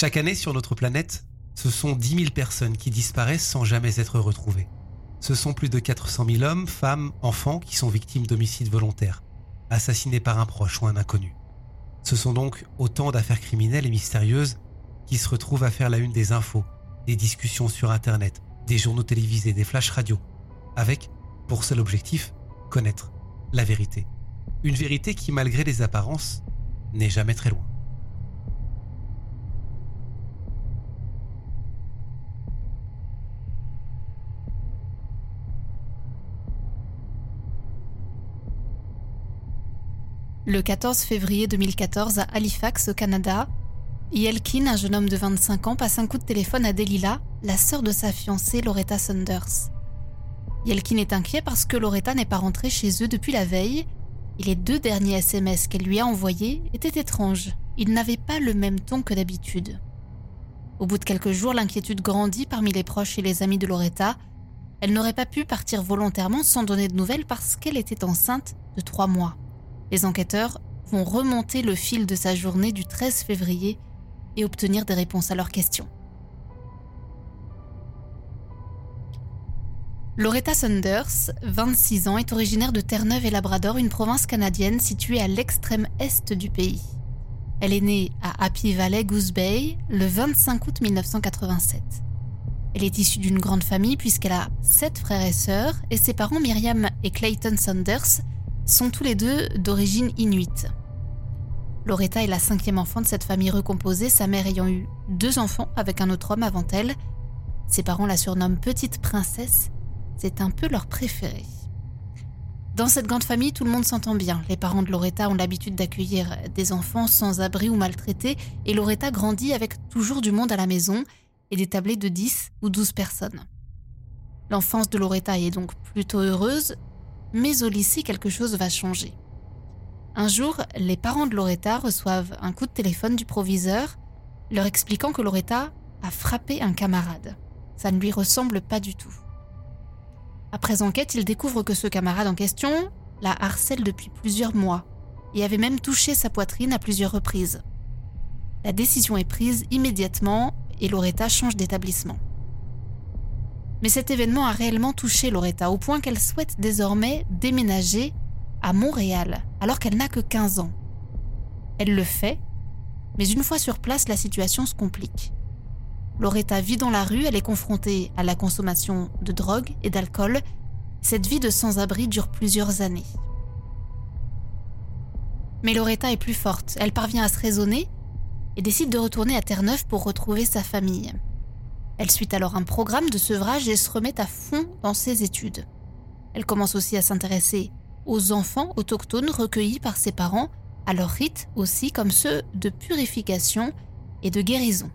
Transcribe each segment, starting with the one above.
Chaque année sur notre planète, ce sont 10 000 personnes qui disparaissent sans jamais être retrouvées. Ce sont plus de 400 000 hommes, femmes, enfants qui sont victimes d'homicides volontaires, assassinés par un proche ou un inconnu. Ce sont donc autant d'affaires criminelles et mystérieuses qui se retrouvent à faire la une des infos, des discussions sur Internet, des journaux télévisés, des flashs radio, avec, pour seul objectif, connaître la vérité. Une vérité qui, malgré les apparences, n'est jamais très loin. Le 14 février 2014 à Halifax, au Canada, Yelkin, un jeune homme de 25 ans, passe un coup de téléphone à Delila, la sœur de sa fiancée Loretta Saunders. Yelkin est inquiet parce que Loretta n'est pas rentrée chez eux depuis la veille et les deux derniers SMS qu'elle lui a envoyés étaient étranges. Ils n'avaient pas le même ton que d'habitude. Au bout de quelques jours, l'inquiétude grandit parmi les proches et les amis de Loretta. Elle n'aurait pas pu partir volontairement sans donner de nouvelles parce qu'elle était enceinte de trois mois. Les enquêteurs vont remonter le fil de sa journée du 13 février et obtenir des réponses à leurs questions. Loretta Saunders, 26 ans, est originaire de Terre-Neuve et Labrador, une province canadienne située à l'extrême est du pays. Elle est née à Happy Valley, Goose Bay, le 25 août 1987. Elle est issue d'une grande famille puisqu'elle a sept frères et sœurs, et ses parents, Myriam et Clayton Saunders, sont tous les deux d'origine inuite. Loretta est la cinquième enfant de cette famille recomposée, sa mère ayant eu deux enfants avec un autre homme avant elle. Ses parents la surnomment Petite Princesse, c'est un peu leur préféré. Dans cette grande famille, tout le monde s'entend bien. Les parents de Loretta ont l'habitude d'accueillir des enfants sans abri ou maltraités, et Loretta grandit avec toujours du monde à la maison et des tablés de 10 ou 12 personnes. L'enfance de Loretta est donc plutôt heureuse, mais au lycée, quelque chose va changer. Un jour, les parents de Loretta reçoivent un coup de téléphone du proviseur leur expliquant que Loretta a frappé un camarade. Ça ne lui ressemble pas du tout. Après enquête, ils découvrent que ce camarade en question la harcèle depuis plusieurs mois et avait même touché sa poitrine à plusieurs reprises. La décision est prise immédiatement et Loretta change d'établissement. Mais cet événement a réellement touché Loretta au point qu'elle souhaite désormais déménager à Montréal alors qu'elle n'a que 15 ans. Elle le fait, mais une fois sur place, la situation se complique. Loretta vit dans la rue, elle est confrontée à la consommation de drogue et d'alcool. Cette vie de sans-abri dure plusieurs années. Mais Loretta est plus forte, elle parvient à se raisonner et décide de retourner à Terre-Neuve pour retrouver sa famille. Elle suit alors un programme de sevrage et se remet à fond dans ses études. Elle commence aussi à s'intéresser aux enfants autochtones recueillis par ses parents, à leurs rites aussi comme ceux de purification et de guérison.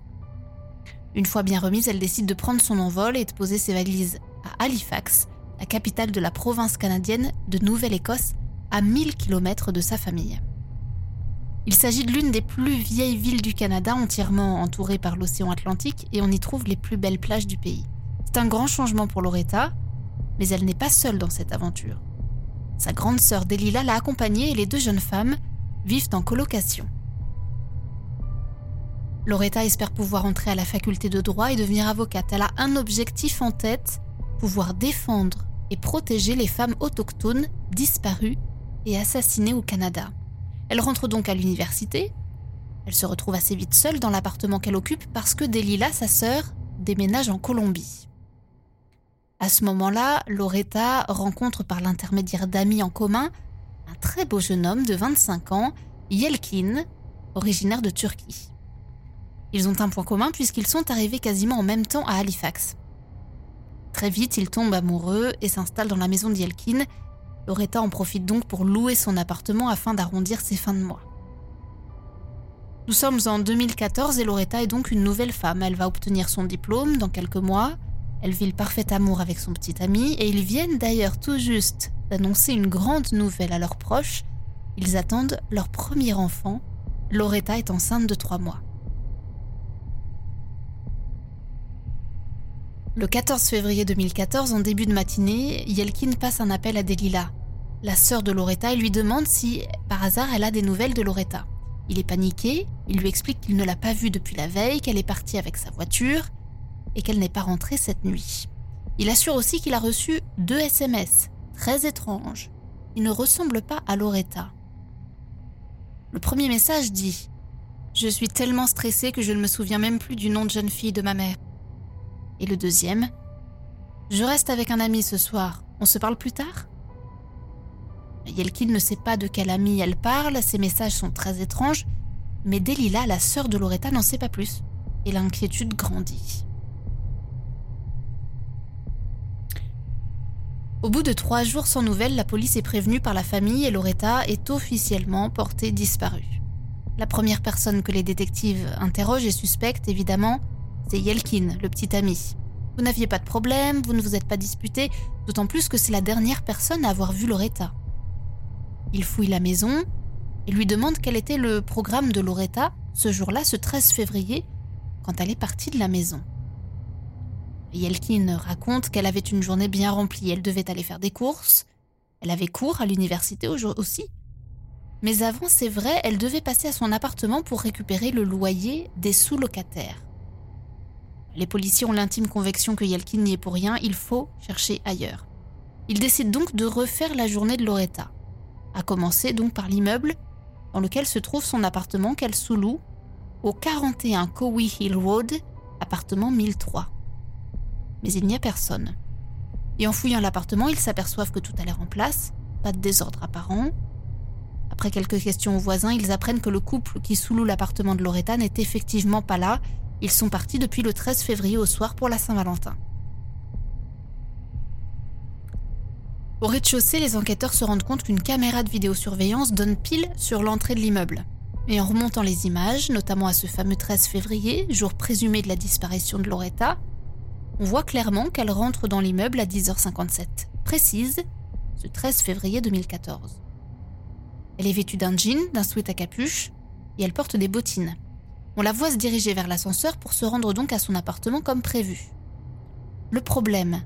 Une fois bien remise, elle décide de prendre son envol et de poser ses valises à Halifax, la capitale de la province canadienne de Nouvelle-Écosse, à 1000 km de sa famille. Il s'agit de l'une des plus vieilles villes du Canada, entièrement entourée par l'océan Atlantique, et on y trouve les plus belles plages du pays. C'est un grand changement pour Loretta, mais elle n'est pas seule dans cette aventure. Sa grande sœur Delila l'a accompagnée et les deux jeunes femmes vivent en colocation. Loretta espère pouvoir entrer à la faculté de droit et devenir avocate. Elle a un objectif en tête, pouvoir défendre et protéger les femmes autochtones disparues et assassinées au Canada. Elle rentre donc à l'université. Elle se retrouve assez vite seule dans l'appartement qu'elle occupe parce que Delila, sa sœur, déménage en Colombie. À ce moment-là, Loretta rencontre par l'intermédiaire d'amis en commun un très beau jeune homme de 25 ans, Yelkin, originaire de Turquie. Ils ont un point commun puisqu'ils sont arrivés quasiment en même temps à Halifax. Très vite, ils tombent amoureux et s'installent dans la maison d'Yelkin. Loretta en profite donc pour louer son appartement afin d'arrondir ses fins de mois. Nous sommes en 2014 et Loretta est donc une nouvelle femme. Elle va obtenir son diplôme dans quelques mois. Elle vit le parfait amour avec son petit ami et ils viennent d'ailleurs tout juste d'annoncer une grande nouvelle à leurs proches. Ils attendent leur premier enfant. Loretta est enceinte de trois mois. Le 14 février 2014, en début de matinée, Yelkin passe un appel à Delila, la sœur de Loretta, et lui demande si, par hasard, elle a des nouvelles de Loretta. Il est paniqué, il lui explique qu'il ne l'a pas vue depuis la veille, qu'elle est partie avec sa voiture et qu'elle n'est pas rentrée cette nuit. Il assure aussi qu'il a reçu deux SMS, très étranges. Ils ne ressemblent pas à Loretta. Le premier message dit Je suis tellement stressée que je ne me souviens même plus du nom de jeune fille de ma mère. Et le deuxième Je reste avec un ami ce soir, on se parle plus tard? Yelkin ne sait pas de quel ami elle parle, ses messages sont très étranges, mais Delila, la sœur de Loretta, n'en sait pas plus, et l'inquiétude grandit. Au bout de trois jours sans nouvelles, la police est prévenue par la famille et Loretta est officiellement portée disparue. La première personne que les détectives interrogent et suspectent, évidemment, c'est Yelkin, le petit ami. Vous n'aviez pas de problème, vous ne vous êtes pas disputé, d'autant plus que c'est la dernière personne à avoir vu Loretta. Il fouille la maison et lui demande quel était le programme de Loretta ce jour-là, ce 13 février, quand elle est partie de la maison. Yelkin raconte qu'elle avait une journée bien remplie. Elle devait aller faire des courses. Elle avait cours à l'université aussi. Mais avant, c'est vrai, elle devait passer à son appartement pour récupérer le loyer des sous-locataires. Les policiers ont l'intime conviction que Yelkin n'y est pour rien, il faut chercher ailleurs. Ils décident donc de refaire la journée de Loretta, à commencer donc par l'immeuble dans lequel se trouve son appartement qu'elle sous-loue au 41 Cowie Hill Road, appartement 1003 mais il n'y a personne. Et en fouillant l'appartement, ils s'aperçoivent que tout a l'air en place, pas de désordre apparent. Après quelques questions aux voisins, ils apprennent que le couple qui sous-loue l'appartement de Loretta n'est effectivement pas là. Ils sont partis depuis le 13 février au soir pour la Saint-Valentin. Au rez-de-chaussée, les enquêteurs se rendent compte qu'une caméra de vidéosurveillance donne pile sur l'entrée de l'immeuble. Et en remontant les images, notamment à ce fameux 13 février, jour présumé de la disparition de Loretta, on voit clairement qu'elle rentre dans l'immeuble à 10h57, précise, ce 13 février 2014. Elle est vêtue d'un jean, d'un sweat à capuche, et elle porte des bottines. On la voit se diriger vers l'ascenseur pour se rendre donc à son appartement comme prévu. Le problème,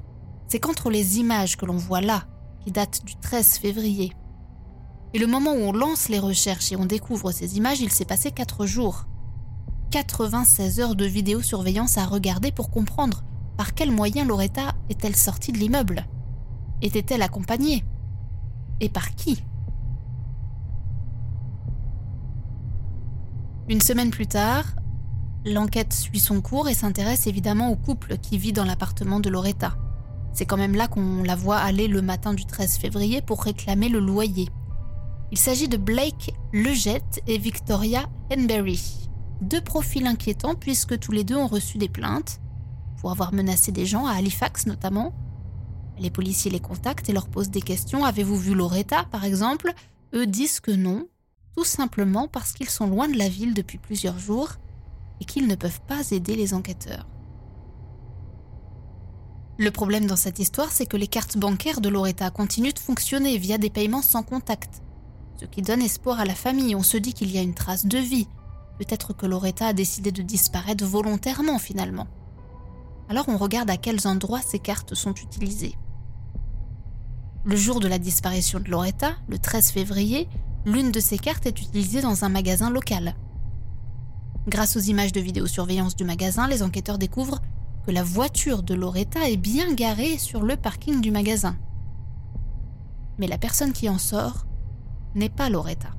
c'est qu'entre les images que l'on voit là, qui datent du 13 février, et le moment où on lance les recherches et on découvre ces images, il s'est passé 4 jours. 96 heures de vidéosurveillance à regarder pour comprendre par quels moyens Loretta est-elle sortie de l'immeuble? Était-elle accompagnée? Et par qui? Une semaine plus tard, l'enquête suit son cours et s'intéresse évidemment au couple qui vit dans l'appartement de Loretta. C'est quand même là qu'on la voit aller le matin du 13 février pour réclamer le loyer. Il s'agit de Blake Legette et Victoria Henberry. Deux profils inquiétants puisque tous les deux ont reçu des plaintes pour avoir menacé des gens à Halifax notamment. Les policiers les contactent et leur posent des questions. Avez-vous vu Loretta, par exemple? Eux disent que non, tout simplement parce qu'ils sont loin de la ville depuis plusieurs jours et qu'ils ne peuvent pas aider les enquêteurs. Le problème dans cette histoire, c'est que les cartes bancaires de Loretta continuent de fonctionner via des paiements sans contact, ce qui donne espoir à la famille. On se dit qu'il y a une trace de vie. Peut-être que Loretta a décidé de disparaître volontairement finalement. Alors on regarde à quels endroits ces cartes sont utilisées. Le jour de la disparition de Loretta, le 13 février, l'une de ces cartes est utilisée dans un magasin local. Grâce aux images de vidéosurveillance du magasin, les enquêteurs découvrent que la voiture de Loretta est bien garée sur le parking du magasin. Mais la personne qui en sort n'est pas Loretta.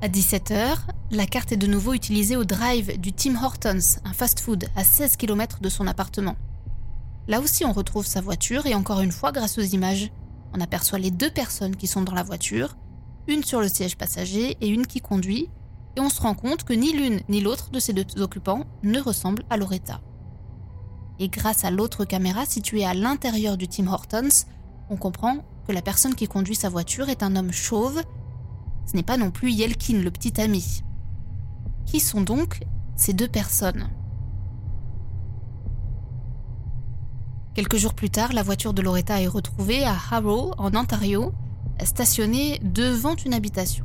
À 17h, la carte est de nouveau utilisée au drive du Tim Hortons, un fast-food à 16 km de son appartement. Là aussi, on retrouve sa voiture et encore une fois, grâce aux images, on aperçoit les deux personnes qui sont dans la voiture, une sur le siège passager et une qui conduit, et on se rend compte que ni l'une ni l'autre de ces deux occupants ne ressemble à Loretta. Et grâce à l'autre caméra située à l'intérieur du Tim Hortons, on comprend que la personne qui conduit sa voiture est un homme chauve ce n'est pas non plus Yelkin, le petit ami. Qui sont donc ces deux personnes? Quelques jours plus tard, la voiture de Loretta est retrouvée à Harrow, en Ontario, stationnée devant une habitation.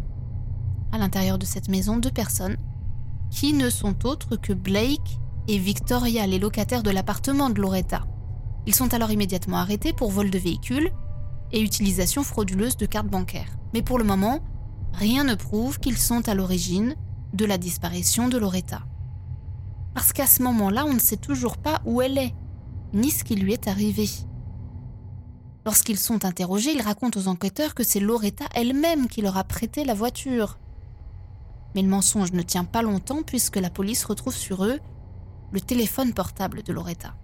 À l'intérieur de cette maison, deux personnes, qui ne sont autres que Blake et Victoria, les locataires de l'appartement de Loretta. Ils sont alors immédiatement arrêtés pour vol de véhicule et utilisation frauduleuse de cartes bancaires. Mais pour le moment, rien ne prouve qu'ils sont à l'origine de la disparition de Loretta. Parce qu'à ce moment-là, on ne sait toujours pas où elle est, ni ce qui lui est arrivé. Lorsqu'ils sont interrogés, ils racontent aux enquêteurs que c'est Loretta elle-même qui leur a prêté la voiture. Mais le mensonge ne tient pas longtemps puisque la police retrouve sur eux le téléphone portable de Loretta.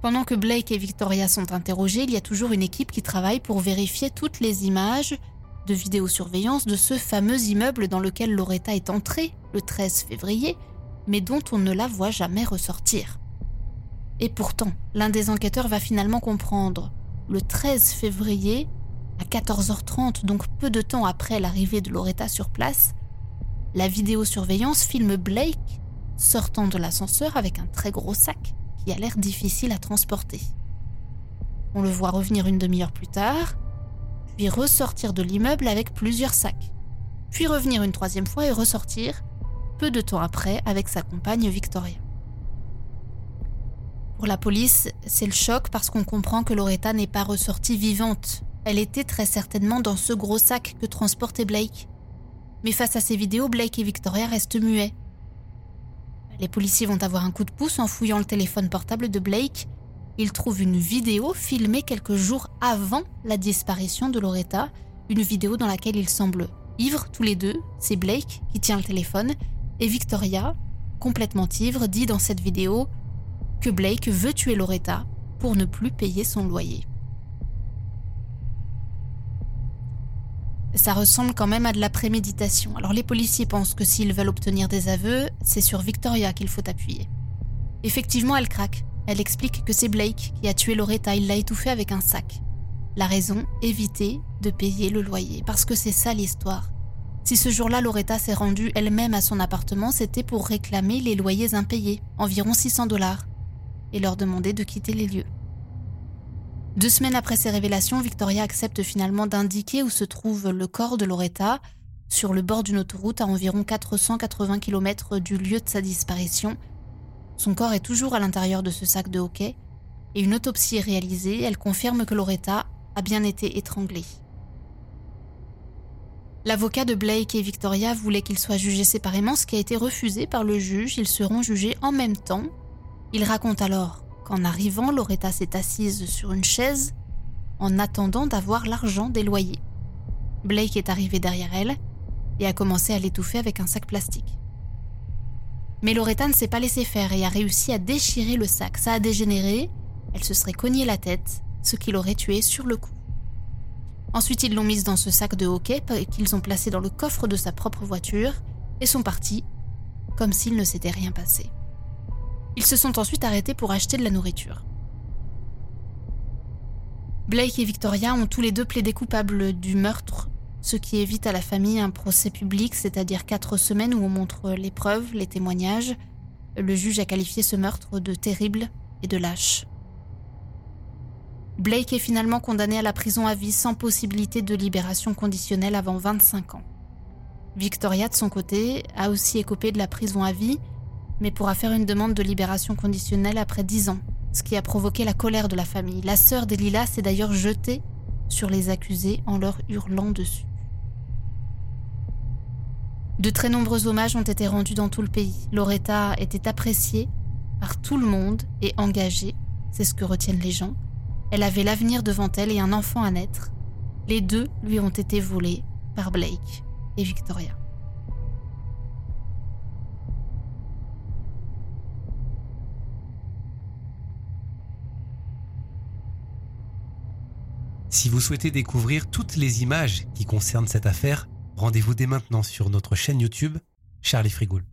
Pendant que Blake et Victoria sont interrogés, il y a toujours une équipe qui travaille pour vérifier toutes les images de vidéosurveillance de ce fameux immeuble dans lequel Loretta est entrée le 13 février, mais dont on ne la voit jamais ressortir. Et pourtant, l'un des enquêteurs va finalement comprendre. Le 13 février, à 14h30, donc peu de temps après l'arrivée de Loretta sur place, la vidéosurveillance filme Blake sortant de l'ascenseur avec un très gros sac qui a l'air difficile à transporter. On le voit revenir une demi-heure plus tard, puis ressortir de l'immeuble avec plusieurs sacs, puis revenir une troisième fois et ressortir peu de temps après avec sa compagne Victoria. Pour la police, c'est le choc parce qu'on comprend que Loretta n'est pas ressortie vivante. Elle était très certainement dans ce gros sac que transportait Blake. Mais face à ces vidéos, Blake et Victoria restent muets. Les policiers vont avoir un coup de pouce en fouillant le téléphone portable de Blake. Ils trouvent une vidéo filmée quelques jours avant la disparition de Loretta, une vidéo dans laquelle ils semblent ivres tous les deux. C'est Blake qui tient le téléphone et Victoria, complètement ivre, dit dans cette vidéo que Blake veut tuer Loretta pour ne plus payer son loyer. Ça ressemble quand même à de la préméditation. Alors les policiers pensent que s'ils veulent obtenir des aveux, c'est sur Victoria qu'il faut appuyer. Effectivement, elle craque. Elle explique que c'est Blake qui a tué Loretta, il l'a étouffée avec un sac. La raison, éviter de payer le loyer, parce que c'est ça l'histoire. Si ce jour-là Loretta s'est rendue elle-même à son appartement, c'était pour réclamer les loyers impayés, environ 600 dollars et leur demander de quitter les lieux. Deux semaines après ces révélations, Victoria accepte finalement d'indiquer où se trouve le corps de Loretta, sur le bord d'une autoroute à environ 480 km du lieu de sa disparition. Son corps est toujours à l'intérieur de ce sac de hockey, et une autopsie est réalisée, elle confirme que Loretta a bien été étranglée. L'avocat de Blake et Victoria voulait qu'ils soient jugés séparément, ce qui a été refusé par le juge. Ils seront jugés en même temps il raconte alors qu'en arrivant, Loretta s'est assise sur une chaise en attendant d'avoir l'argent des loyers. Blake est arrivé derrière elle et a commencé à l'étouffer avec un sac plastique. Mais Loretta ne s'est pas laissé faire et a réussi à déchirer le sac. Ça a dégénéré, elle se serait cogné la tête, ce qui l'aurait tuée sur le coup. Ensuite, ils l'ont mise dans ce sac de hockey qu'ils ont placé dans le coffre de sa propre voiture et sont partis comme s'il ne s'était rien passé. Ils se sont ensuite arrêtés pour acheter de la nourriture. Blake et Victoria ont tous les deux plaidé coupables du meurtre, ce qui évite à la famille un procès public, c'est-à-dire quatre semaines où on montre les preuves, les témoignages. Le juge a qualifié ce meurtre de terrible et de lâche. Blake est finalement condamné à la prison à vie sans possibilité de libération conditionnelle avant 25 ans. Victoria, de son côté, a aussi écopé de la prison à vie, mais pourra faire une demande de libération conditionnelle après dix ans, ce qui a provoqué la colère de la famille. La sœur d'Elila s'est d'ailleurs jetée sur les accusés en leur hurlant dessus. De très nombreux hommages ont été rendus dans tout le pays. Loretta était appréciée par tout le monde et engagée, c'est ce que retiennent les gens. Elle avait l'avenir devant elle et un enfant à naître. Les deux lui ont été volés par Blake et Victoria. Si vous souhaitez découvrir toutes les images qui concernent cette affaire, rendez-vous dès maintenant sur notre chaîne YouTube Charlie Frigoul.